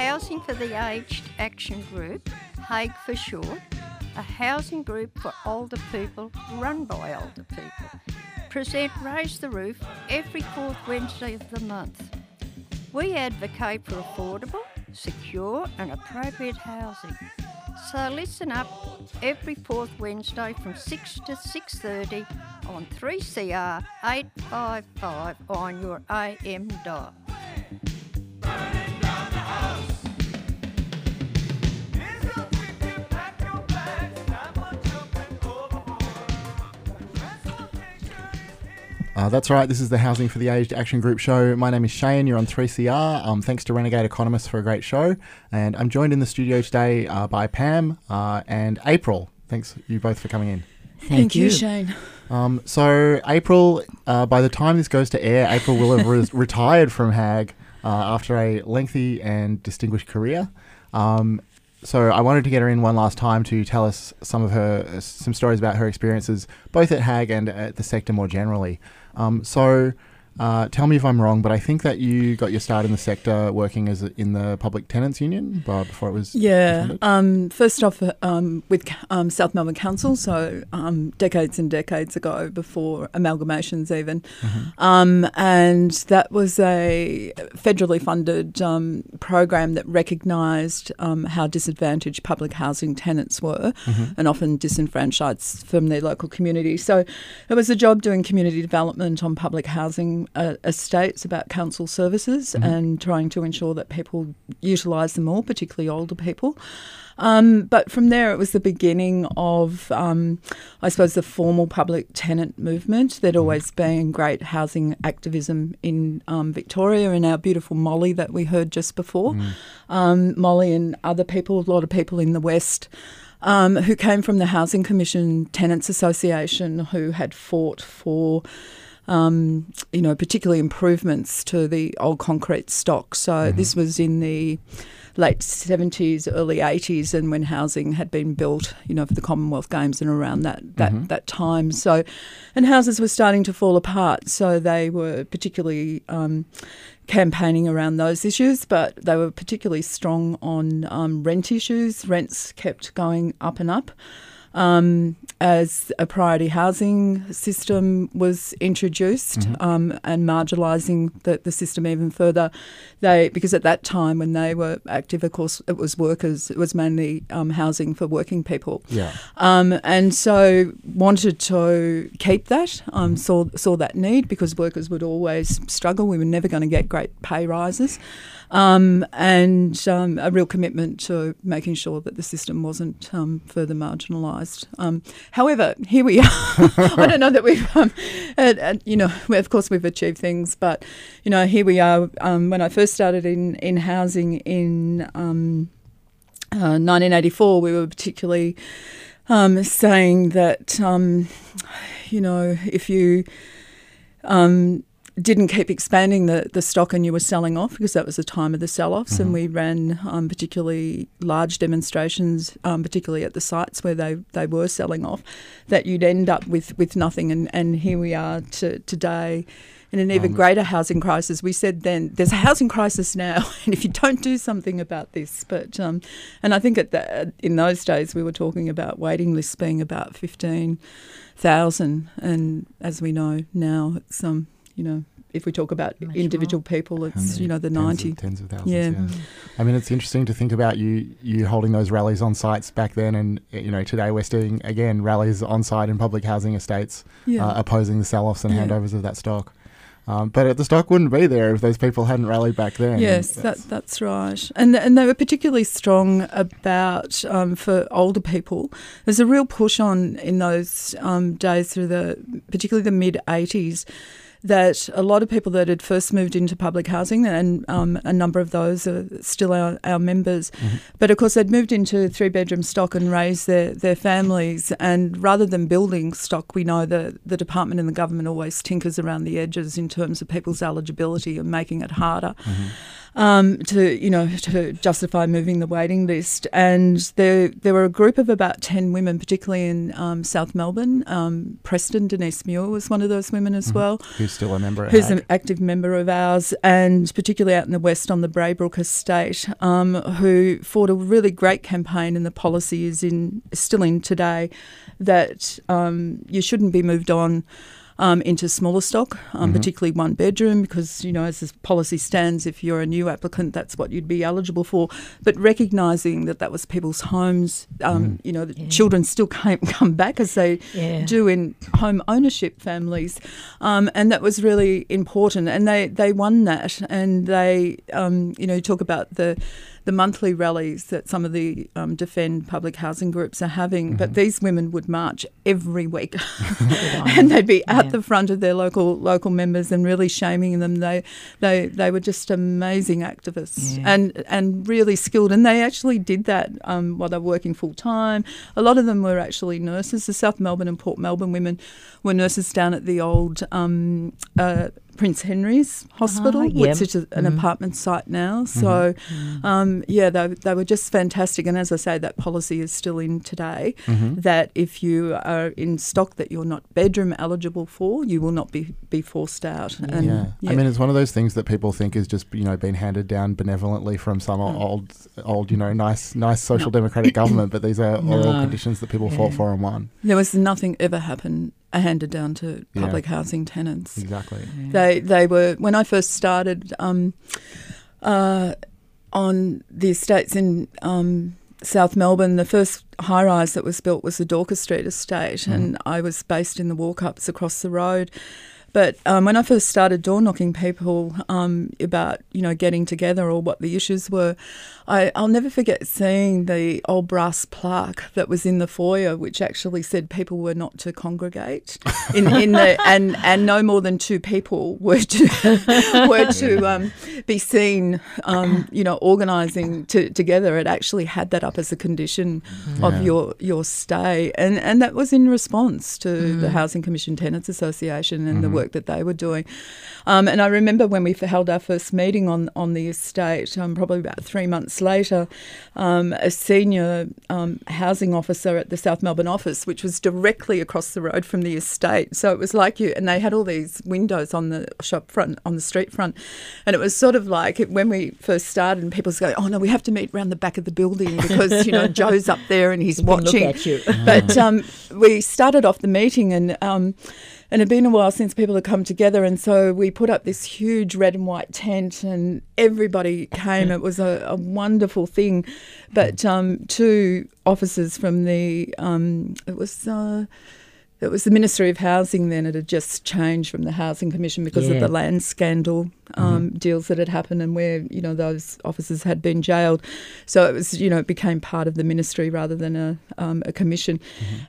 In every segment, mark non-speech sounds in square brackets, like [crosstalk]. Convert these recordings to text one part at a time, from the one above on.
Housing for the Aged Action Group, HAG for short, a housing group for older people run by older people, present Raise the Roof every fourth Wednesday of the month. We advocate for affordable, secure and appropriate housing. So listen up every fourth Wednesday from 6 to 6.30 on 3CR 855 on your AM dial. Uh, that's right. This is the Housing for the Aged Action Group show. My name is Shane. You're on 3CR. Um, thanks to Renegade Economists for a great show. And I'm joined in the studio today uh, by Pam uh, and April. Thanks you both for coming in. Thank, you, Shane. Um, so April, uh, by the time this goes to air, April will have re- [laughs] retired from HAG uh, after a lengthy and distinguished career. Um, so I wanted to get her in one last time to tell us some of her some stories about her experiences, both at HAG and at the sector more generally. Um, so uh, tell me if I'm wrong, but I think that you got your start in the sector working as a, in the public tenants union uh, before it was yeah. Um, first off, um, with um, South Melbourne Council, so um, decades and decades ago, before amalgamations even, mm-hmm. Um, and that was a federally funded um, program that recognised how disadvantaged public housing tenants were, mm-hmm. and often disenfranchised from their local community. So it was a job doing community development on public housing uh, estates, about council services, mm-hmm. and trying to ensure that people utilise them all, particularly older people. Um, but from there, it was the beginning of, um, I suppose, the formal public tenant movement. There'd mm-hmm. always been great housing activism in um, Victoria, and our beautiful Molly that we heard just before. Mm. Molly and other people, a lot of people in the West. Um, who came from the Housing Commission Tenants Association, who had fought for um, you know, particularly improvements to the old concrete stock. So mm-hmm. this was in the late 70s, early 80s, and when housing had been built, you know, for the Commonwealth Games and around that that, mm-hmm. that time. So, and houses were starting to fall apart. So they were particularly um, campaigning around those issues, but they were particularly strong on um, rent issues. Rents kept going up and up um, as a priority housing system was introduced mm-hmm. um, and marginalising the, the system even further. They because at that time when they were active, of course, it was workers. It was mainly um, housing for working people. Yeah. Um, and so wanted to keep that. Um, saw saw that need because workers would always struggle. We were never going to get great pay rises um, and um, a real commitment to making sure that the system wasn't um, further marginalised. Um, however, here we [laughs] are. I don't know that we've, um, you know, of course we've achieved things, but you know, here we are. Um, when I first started in in housing in uh, 1984, we were particularly um, saying that, um, you know, if you um, didn't keep expanding the, the stock and you were selling off because that was the time of the sell offs. Mm-hmm. And we ran um, particularly large demonstrations, um, particularly at the sites where they, they were selling off, that you'd end up with, with nothing. And, and here we are to, today in an even um, greater housing crisis. We said then there's a housing crisis now, [laughs] and if you don't do something about this, but um, and I think at the, in those days we were talking about waiting lists being about fifteen thousand, and as we know now, it's um you know if we talk about Much individual more. people, it's you know the tens ninety of, tens of thousands. Yeah. yeah. I mean it's interesting to think about you you holding those rallies on sites back then, and you know today we're seeing again rallies on site in public housing estates, yeah. uh, opposing the sell-offs and yeah. handovers of that stock. Um, but the stock wouldn't be there if those people hadn't rallied back then. Yes, that's, that, that's right. And and they were particularly strong about um, for older people. There's a real push on in those um, days through the particularly the mid '80s that a lot of people that had first moved into public housing, and um, a number of those are still our, our members, Mm-hmm. but of course they'd moved into three bedroom stock and raised their, their families. And rather than building stock, we know that the department and the government always tinkers around the edges in terms of people's eligibility and making it harder um, to you know to justify moving the waiting list. And there there were a group of about ten women, particularly in um, South Melbourne. Um, Preston Denise Muir was one of those women as well, Who's still a member who's an active member of ours, and particularly out in the west on the Braybrook estate, um, who fought a really great campaign, and the policy is in still in today that um, you shouldn't be moved on. Um, into smaller stock, um, particularly one bedroom, because you know as this policy stands, if you're a new applicant, that's what you'd be eligible for. But recognising that that was people's homes, um, you know, the children still came, [laughs] come back as they Yeah. do in home ownership families, um, and that was really important. And they, they won that, and they um, you know you talk about the the monthly rallies that some of the um, defend public housing groups are having, but these women would march every week, [laughs] [laughs] and they'd be at Yeah. the front of their local local members and really shaming them. They they they were just amazing activists Yeah. and and really skilled, and they actually did that um, while they were working full time. A lot of them were actually nurses. The South Melbourne and Port Melbourne women were nurses down at the old. Um, uh, Prince Henry's Hospital, yep. which is an Mhm. apartment site now. So, um, yeah, they, they were just fantastic. And as I say, that policy is still in today Mm-hmm. that if you are in stock that you're not bedroom eligible for, you will not be, be forced out. And, yeah. I mean, it's one of those things that people think is just you know been handed down benevolently from some Mm. old, old you know nice, nice social democratic government, but these are [laughs] all conditions that people fought for and won. there was nothing ever happened uh, handed down to Yeah. public housing tenants. Exactly. They they were when I first started um, uh, on the estates in um, South Melbourne. The first high rise that was built was the Dorcas Street estate, and I was based in the walk ups across the road. But um, when I first started door knocking people um, about you know getting together or what the issues were, I, I'll never forget seeing the old brass plaque that was in the foyer, which actually said people were not to congregate in, in the [laughs] and and no more than two people were to [laughs] were to um, be seen, um, you know, organising to, together. It actually had that up as a condition Yeah. of your your stay, and and that was in response to the Housing Commission Tenants Association and the work that they were doing. Um, and I remember when we held our first meeting on on the estate, um, probably about three months later, um, a senior um, housing officer at the South Melbourne office, which was directly across the road from the estate, so it was like you, and they had all these windows on the shop front, on the street front, and it was sort of like when we first started, and people go, "Oh no, we have to meet around the back of the building because you know [laughs] Joe's up there and he's He can look watching." but um, we started off the meeting and. Um, and it had been a while since people had come together, and so we put up this huge red and white tent, and everybody came. It was a, a wonderful thing. But um, two officers from the um, it was uh, it was the Ministry of Housing then. It had just changed from the Housing Commission because Yeah. of the land scandal um, deals that had happened and where you know those officers had been jailed. So it was you know it became part of the ministry rather than a um, a commission.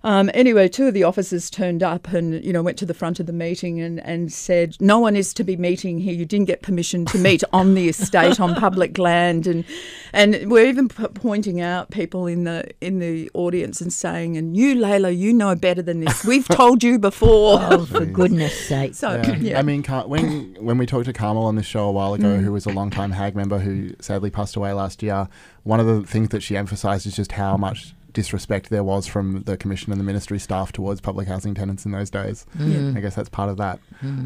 Um, anyway, two of the officers turned up and you know went to the front of the meeting and, and said, "No one is to be meeting here. You didn't get permission to meet on the estate on public land." And and we're even p- pointing out people in the in the audience and saying, "And you, Layla, you know better than this. We've [laughs] told you before." Oh, for goodness sake. So Yeah. yeah. I mean, Car- when when we talked to Carmel on this show a while ago, Mm. who was a long-time HAG member who sadly passed away last year, one of the things that she emphasised is just how much disrespect there was from the commission and the ministry staff towards public housing tenants in those days. Mm. I guess that's part of that.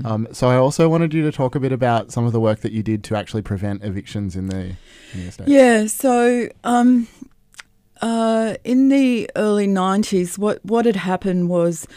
Um, so I also wanted you to talk a bit about some of the work that you did to actually prevent evictions in the, in the estate. Yeah, so um, uh, in the early 90s, what, what had happened was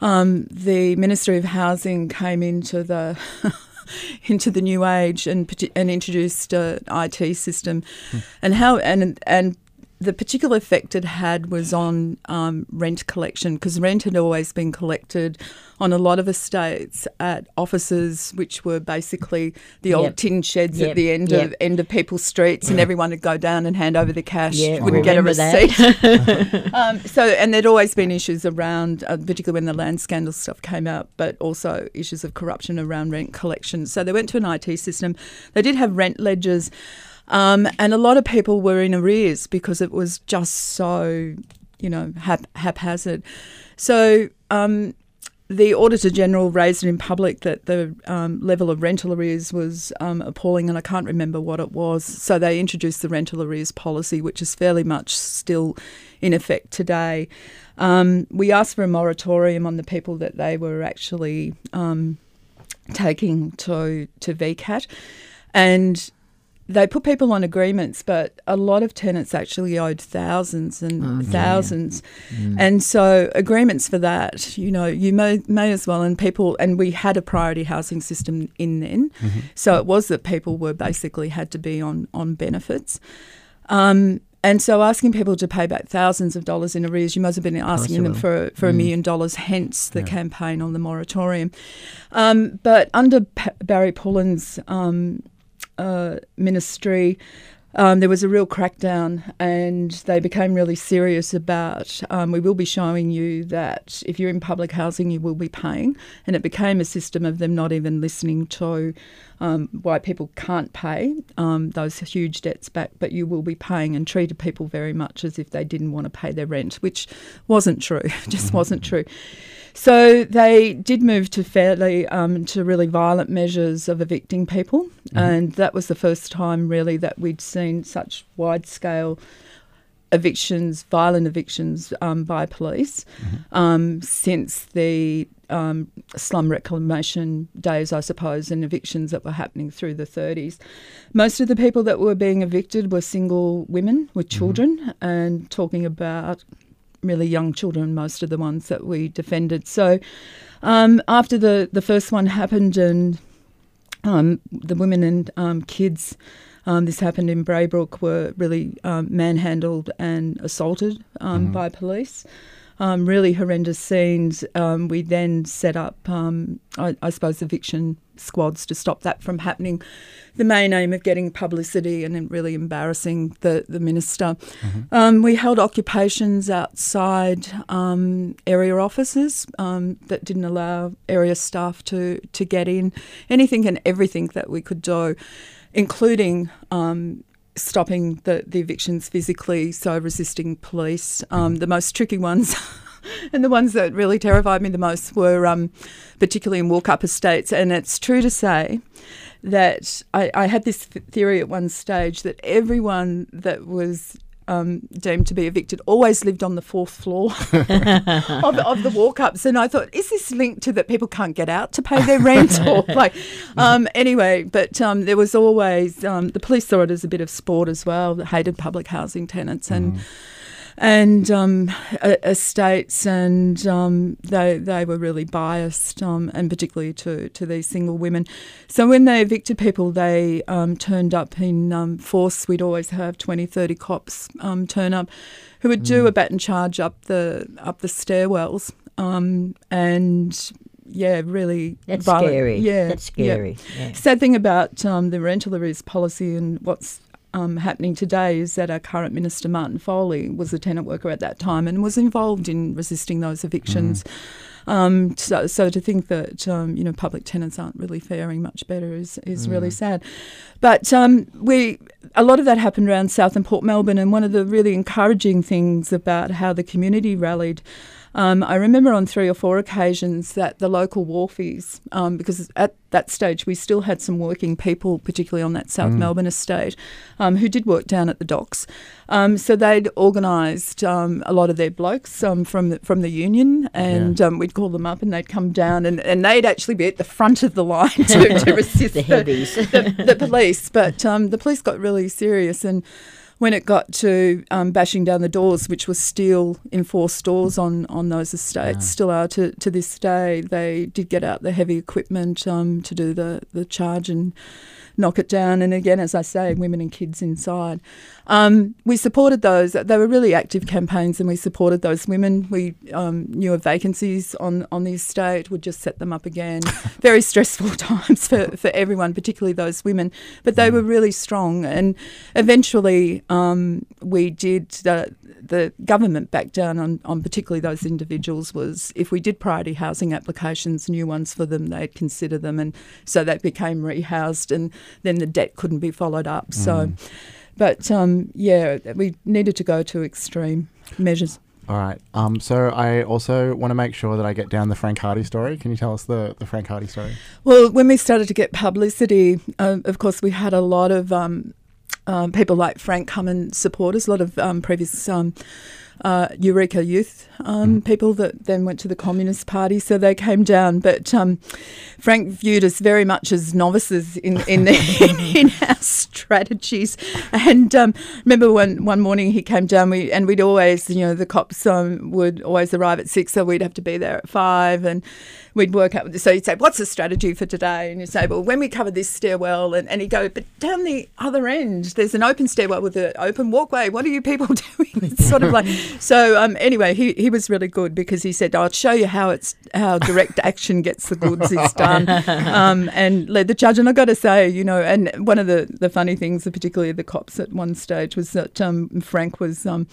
um, the Ministry of Housing came into the [laughs] [laughs] into the new age and and introduced an IT system, hmm. and how and and the particular effect it had was on um, rent collection because rent had always been collected on a lot of estates at offices which were basically the old Yep. tin sheds Yep. at the end Yep. of end of people's streets and everyone would go down and hand over the cash wouldn't get a receipt [laughs] [laughs] um, so and there'd always been issues around uh, particularly when the land scandal stuff came out but also issues of corruption around rent collection so they went to an IT system they did have rent ledgers um, and a lot of people were in arrears because it was just so, you know, hap- haphazard. So um, the Auditor General raised it in public that the um, level of rental arrears was um, appalling, and I can't remember what it was. So they introduced the rental arrears policy, which is fairly much still in effect today. Um, we asked for a moratorium on the people that they were actually um, taking to to VCAT, and they put people on agreements, but a lot of tenants actually owed thousands and Oh, yeah. thousands, and so agreements for that, you know, you may may as well. And people, and we had a priority housing system in then, so it was that people were basically had to be on on benefits. Um, and so asking people to pay back thousands of dollars in arrears, you must have been asking them for, for a Mm. million dollars, hence the campaign on the moratorium. Um, but under P- Barry Pullen's um, uh, ministry, um, there was a real crackdown, and they became really serious about. Um, we will be showing you that if you're in public housing, you will be paying, and it became a system of them not even listening to um, why people can't pay um, those huge debts back, but you will be paying, and treated people very much as if they didn't want to pay their rent, which wasn't true. [laughs] Just wasn't true. So they did move to fairly um, to really violent measures of evicting people, and that was the first time really that we'd seen such wide scale evictions, violent evictions um, by police um, since the um, slum reclamation days, I suppose, and evictions that were happening through the 30s. Most of the people that were being evicted were single women with children, and talking about really young children, most of the ones that we defended. So um, after the, the first one happened and um, the women and um, kids, um, this happened in Braybrook, were really um, manhandled and assaulted um, by police. Um, really horrendous scenes. Um, we then set up, um, I, I suppose, eviction squads to stop that from happening. The main aim of getting publicity and then really embarrassing the, the minister. Um, we held occupations outside um, area offices um, that didn't allow area staff to, to get in. Anything and everything that we could do, including um, stopping the, the evictions physically, so resisting police. Um, the most tricky ones. [laughs] [laughs] And the ones that really terrified me the most were um, particularly in walk up estates. And it's true to say that I, I had this theory at one stage that everyone that was um, deemed to be evicted always lived on the fourth floor [laughs] of, of the walk ups. And I thought, is this linked to that people can't get out to pay their rent? [laughs] or like, um, anyway, but um, there was always, um, the police saw it as a bit of sport as well, that hated public housing tenants. And and um, estates, and um, they they were really biased, um, and particularly to, to these single women. So when they evicted people, they um, turned up in um, force. We'd always have 20, 30 cops um, turn up, who would do a baton charge up the up the stairwells, um, and yeah, really That's violent. scary. Yeah, That's yeah. scary. Yeah. Sad thing about um, the rental arrears policy and what's um, happening today is that our current minister Martin Foley was a tenant worker at that time and was involved in resisting those evictions. Um, so, so to think that um, you know public tenants aren't really faring much better is is really sad. But um, we a lot of that happened around South and Port Melbourne, and one of the really encouraging things about how the community rallied. Um, I remember on three or four occasions that the local wharfies, um, because at that stage we still had some working people, particularly on that South Melbourne estate, um, who did work down at the docks. Um, so they'd organised um, a lot of their blokes um, from the, from the union, and um, we'd call them up, and they'd come down, and, and they'd actually be at the front of the line to, to [laughs] resist The the, the [laughs] police. But um, the police got really serious, and when it got to um, bashing down the doors, which was still enforced doors on, on those estates, still are to, to this day, they did get out the heavy equipment um, to do the, the charge and knock it down. And again, as I say, women and kids inside. Um, we supported those. They were really active campaigns, and we supported those women. We um, knew of vacancies on, on the estate, would just set them up again. [laughs] Very stressful [laughs] times for, for everyone, particularly those women. But they were really strong. And eventually, um, we did, the, the government back down on, on particularly those individuals was if we did priority housing applications, new ones for them, they'd consider them. And so that became rehoused, and then the debt couldn't be followed up. So. But um, yeah, we needed to go to extreme measures. All right. Um, so I also want to make sure that I get down the Frank Hardy story. Can you tell us the, the Frank Hardy story? Well, when we started to get publicity, uh, of course, we had a lot of um, uh, people like Frank come and support us, a lot of um, previous um, uh, Eureka Youth um, mm. people that then went to the Communist Party, so they came down. But um, Frank viewed us very much as novices in in, in, [laughs] [laughs] in our strategies. And um, remember one one morning he came down, we and we'd always, you know, the cops um, would always arrive at six, so we'd have to be there at five, and we'd work out. So he'd say, "What's the strategy for today?" And you'd say, "Well, when we cover this stairwell," and, and he'd go, "But down the other end, there's an open stairwell with an open walkway. What are you people [laughs] doing?" It's sort of like [laughs] so. Um, anyway, he, he was really good because he said, "I'll show you how it's how direct action gets the goods is done," [laughs] um, and led the charge. And I got to say, you know, and one of the the funny things, particularly the cops at one stage, was that um, Frank was. Um,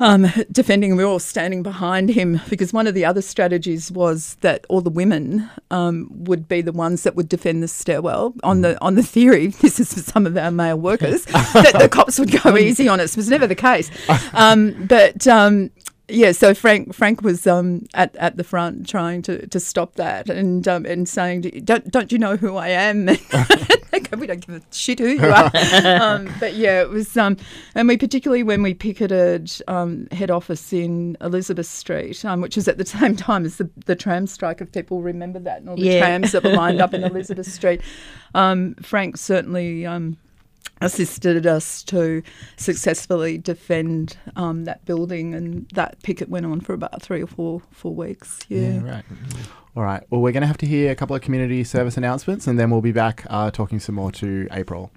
um, [laughs] defending, we were all standing behind him because one of the other strategies was that all the women um, would be the ones that would defend the stairwell on the on the theory. [laughs] This is for some of our male workers [laughs] that the cops would go easy on us. It was never the case, um, but um, yeah, so Frank Frank was um, at at the front trying to, to stop that and um, and saying, "Don't don't you know who I am?" [laughs] we don't give a shit who you are. [laughs] um, but yeah, it was, um, and we particularly when we picketed um, head office in Elizabeth Street, um, which was at the [laughs] same time as the, the tram strike. If people remember that, and all the yeah. trams that were lined up in Elizabeth Street, um, Frank certainly assisted us to successfully defend um, that building, and that picket went on for about three or four four weeks. Yeah, yeah right. All right. Well, we're going to have to hear a couple of community service announcements, and then we'll be back uh, talking some more to April.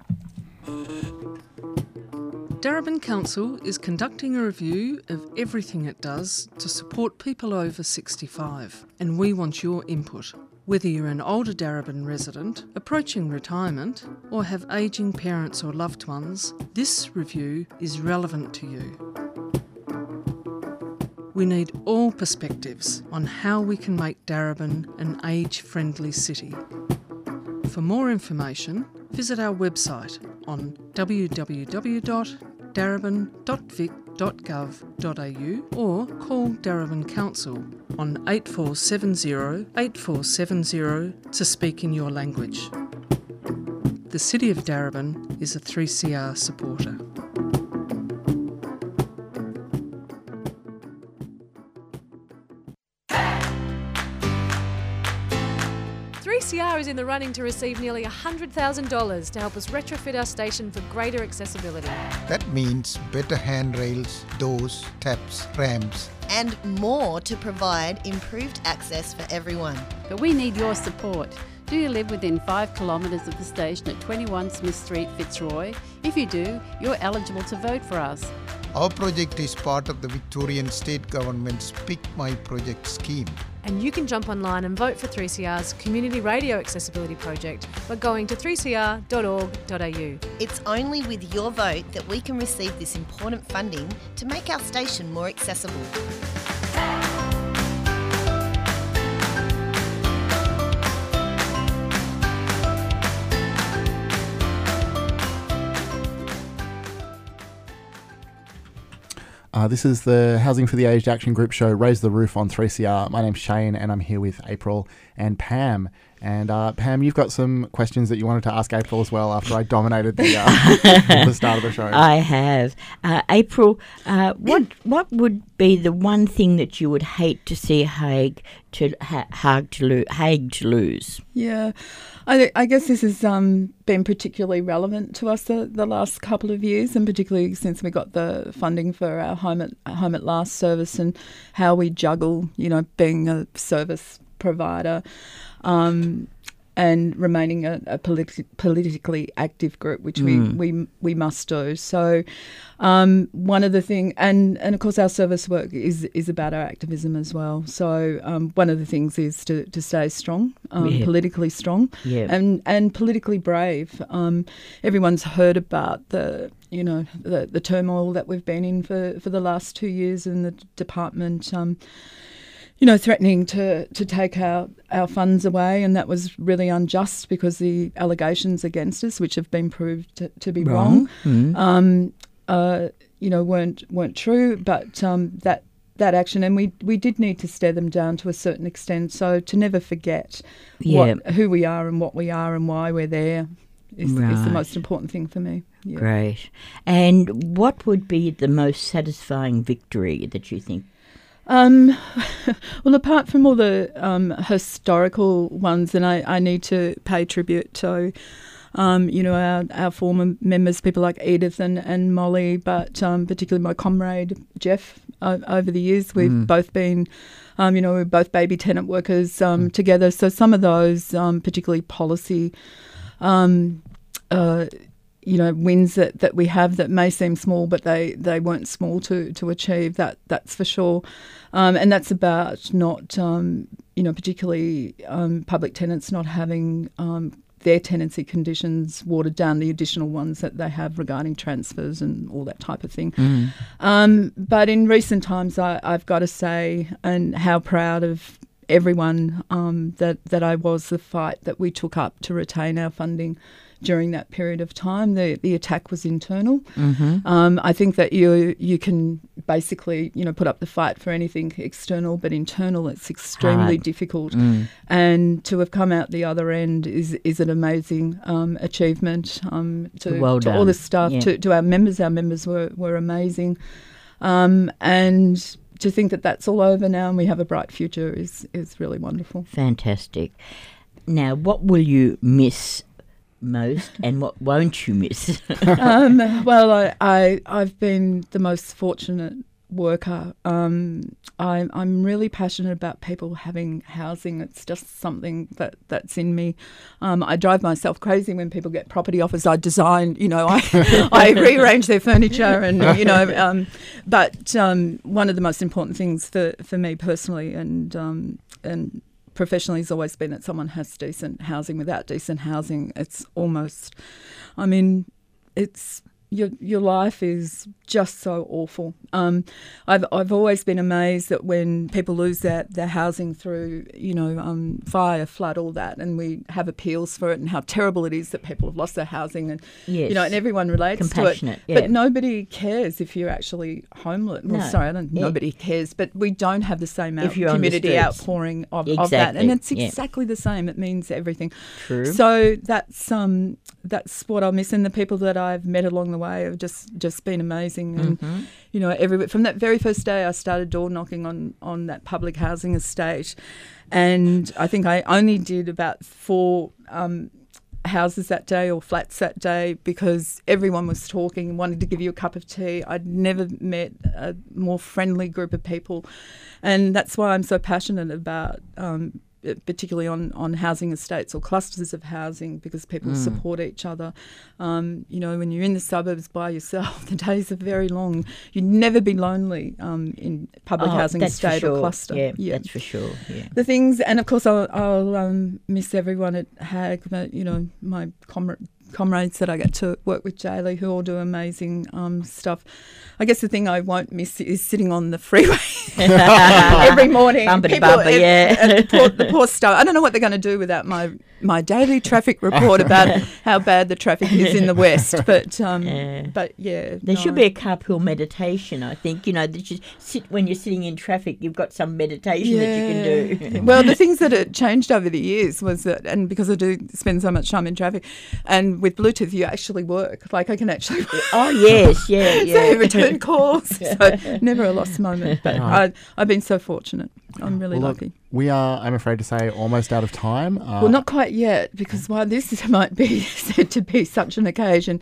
Darebin Council is conducting a review of everything it does to support people over 65, and we want your input. Whether you're an older Darebin resident, approaching retirement, or have ageing parents or loved ones, this review is relevant to you. We need all perspectives on how we can make Darebin an age friendly city. For more information, visit our website on www.darebin.vic.gov.au or call Darebin Council on 8470 8470 to speak in your language. The City of Darebin is a 3CR supporter. 3CR is in the running to receive nearly $100,000 to help us retrofit our station for greater accessibility. That means better handrails, doors, taps, ramps, and more to provide improved access for everyone. But we need your support. Do you live within five kilometres of the station at 21 Smith Street, Fitzroy? If you do, you're eligible to vote for us. Our project is part of the Victorian State Government's Pick My Project scheme. And you can jump online and vote for 3CR's Community Radio Accessibility Project by going to 3cr.org.au. It's only with your vote that we can receive this important funding to make our station more accessible. Uh, this is the Housing for the Aged Action Group show, Raise the Roof on 3CR. My name's Shane, and I'm here with April and Pam. And uh, Pam, you've got some questions that you wanted to ask April as well after I dominated the, uh, [laughs] the start of the show. I have. Uh, April, uh, what what would be the one thing that you would hate to see HAG to ha- HAG to, lo- HAG to lose? Yeah. I, I guess this has um, been particularly relevant to us the, the last couple of years, and particularly since we got the funding for our home at home at last service and how we juggle, you know, being a service provider. Um, and remaining a, a politi- politically active group, which Mm. we, we we must do. So, um, one of the thing, and and of course, our service work is is about our activism as well. So, um, one of the things is to, to stay strong, um, Yeah. politically strong, Yeah. and and politically brave. Um, everyone's heard about the you know the, the turmoil that we've been in for, for the last two years in the department. You know, threatening to, to take our, our funds away, and that was really unjust because the allegations against us, which have been proved to, to be wrong, Wrong. Mm. um, uh, you know, weren't weren't true. But um, that that action, and we we did need to stare them down to a certain extent. So to never forget Yeah. what, who we are and what we are and why we're there is, is the most important thing for me. Yeah. Great. And what would be the most satisfying victory that you think? Um, [laughs] well, apart from all the um, historical ones, and I, I need to pay tribute to, um, you know, our, our former members, people like Edith and, and Molly, but um, particularly my comrade Jeff. Over the years, we've Mm. both been, um, you know, we're both baby tenant workers um, together. So some of those, um, particularly policy, um, uh, you know wins that, that we have that may seem small, but they, they weren't small to, to achieve. That that's for sure, um, and that's about not um, you know particularly um, public tenants not having um, their tenancy conditions watered down, the additional ones that they have regarding transfers and all that type of thing. Mm. Um, but in recent times, I, I've got to say, and how proud of everyone um, that that I was the fight that we took up to retain our funding during that period of time. The the attack was internal. Mhm. Um, I think that you you can basically you know put up the fight for anything external, but internal it's extremely Hard. difficult. Mm. And to have come out the other end is is an amazing um, achievement. Um, to, Well to all the staff, Yeah. to, to our members, our members were were amazing. Um, and to think that that's all over now and we have a bright future is is really wonderful. Fantastic. Now, what will you miss most, and what won't you miss? [laughs] um, well, I, I I've been the most fortunate worker. Um, I, I'm really passionate about people having housing. It's just something that, that's in me. Um, I drive myself crazy when people get property offers. I design, you know, I, [laughs] I rearrange their furniture, and you know. Um, but um, one of the most important things for, for me personally, and um, and professionally has always been that someone has decent housing. Without decent housing, it's almost, I mean, it's your your life is just so awful. Um, I've I've always been amazed that when people lose their, their housing through you know um, fire, flood, all that, and we have appeals for it, and how terrible it is that people have lost their housing, and you know, and everyone relates to it. Compassionate, yeah. But nobody cares if you're actually homeless. Well, No. sorry, I don't, Yeah. nobody cares, but we don't have the same out- community outpouring of, of that, and Exactly, it's yeah. exactly the same. It means everything. True. So that's um that's what I'll miss, and the people that I've met along the way have just just been amazing. And Mhm. you know, every from that very first day, I started door knocking on on that public housing estate, and I think I only did about four. Um, houses that day or flats that day because everyone was talking and wanted to give you a cup of tea. I'd never met a more friendly group of people, and that's why I'm so passionate about. Um, particularly on, on housing estates or clusters of housing because people Mm. support each other. Um, you know, when you're in the suburbs by yourself, [laughs] the days are very long. You'd never be lonely um, in public Oh, housing estate or cluster. Yeah, that's for sure. Yeah. The things, and of course, I'll, I'll um, miss everyone at HAG, but, you know, my comra- comrades that I get to work with daily who all do amazing um, stuff. I guess the thing I won't miss is sitting on the [laughs] freeway [laughs] every morning. Bumpity People- bumper, yeah. the, poor, the poor stuff. I don't know what they're going to do without my, my daily traffic report about [laughs] how bad the traffic is in the [laughs] west. But um, Yeah. but yeah, There no. should be a carpool meditation. I think you know that you sit when you're sitting in traffic. You've got some meditation that you can do. well, the things that had changed over the years was that, and because I do spend so much time in traffic, and with Bluetooth, you actually work. Like I can actually. [laughs] oh yes, yeah, yeah. so return calls. So never a lost moment. But Right. I, I've been so fortunate. I'm really Well, look, lucky. we are, I'm afraid to say, almost out of time. Uh, well, not quite yet, because while this [laughs] might be said to be such an occasion,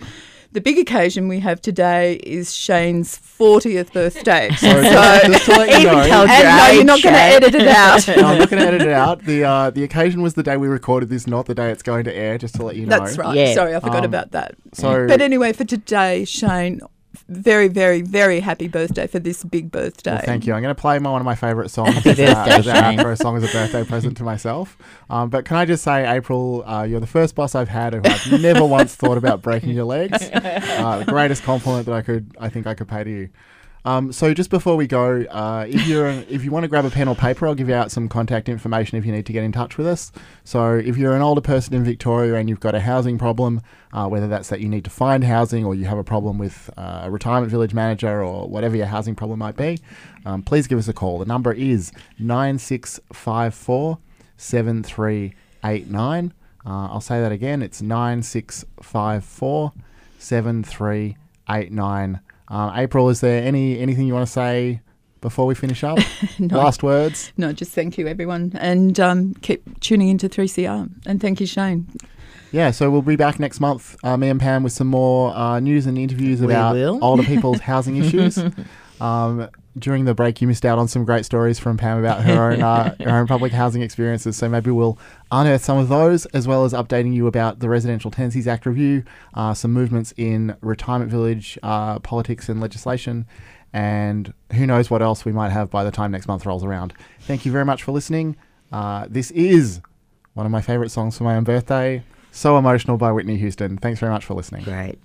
the big occasion we have today is Shane's 40th birthday. [laughs] So, just, just to let you [laughs] know, and no, you're not going to edit it out. no, I'm not going to edit it out. The uh, the occasion was the day we recorded this, not the day it's going to air. Just to let you know. That's right. Yeah. Sorry, I forgot Um, about that. so- but anyway, for today, Shane, very, very, very happy birthday for this big birthday. Well, thank you. I'm going to play my, one of my favourite songs [laughs] Happy as, uh, birthday, as an outro song as a birthday present to myself. Um, but can I just say, April, uh, you're the first boss I've had who I've [laughs] never once thought about breaking your legs. [laughs] Uh, the greatest compliment that I could, I think, I could pay to you. Um, so just before we go, uh, if you're if you want to grab a pen or paper, I'll give you out some contact information if you need to get in touch with us. So if you're an older person in Victoria and you've got a housing problem, uh, whether that's that you need to find housing or you have a problem with uh, a retirement village manager or whatever your housing problem might be, um, please give us a call. The number is nine six five four seven three eight nine. Uh, I'll say that again. It's nine six five four seven three eight nine. Um, April, is there any anything you want to say before we finish up? [laughs] No. Last words. No, just thank you, everyone. And um, keep tuning into 3CR. And thank you, Shane. Yeah, so we'll be back next month, uh, me and Pam, with some more uh, news and interviews We about will. older [laughs] people's housing issues. [laughs] Um, during the break, you missed out on some great stories from Pam about her own uh, [laughs] her own public housing experiences. So maybe we'll unearth some of those, as well as updating you about the Residential Tenancies Act review, uh, some movements in retirement village uh, politics and legislation, and who knows what else we might have by the time next month rolls around. Thank you very much for listening. Uh, this is one of my favorite songs for my own birthday. So Emotional by Whitney Houston. Thanks very much for listening. Great.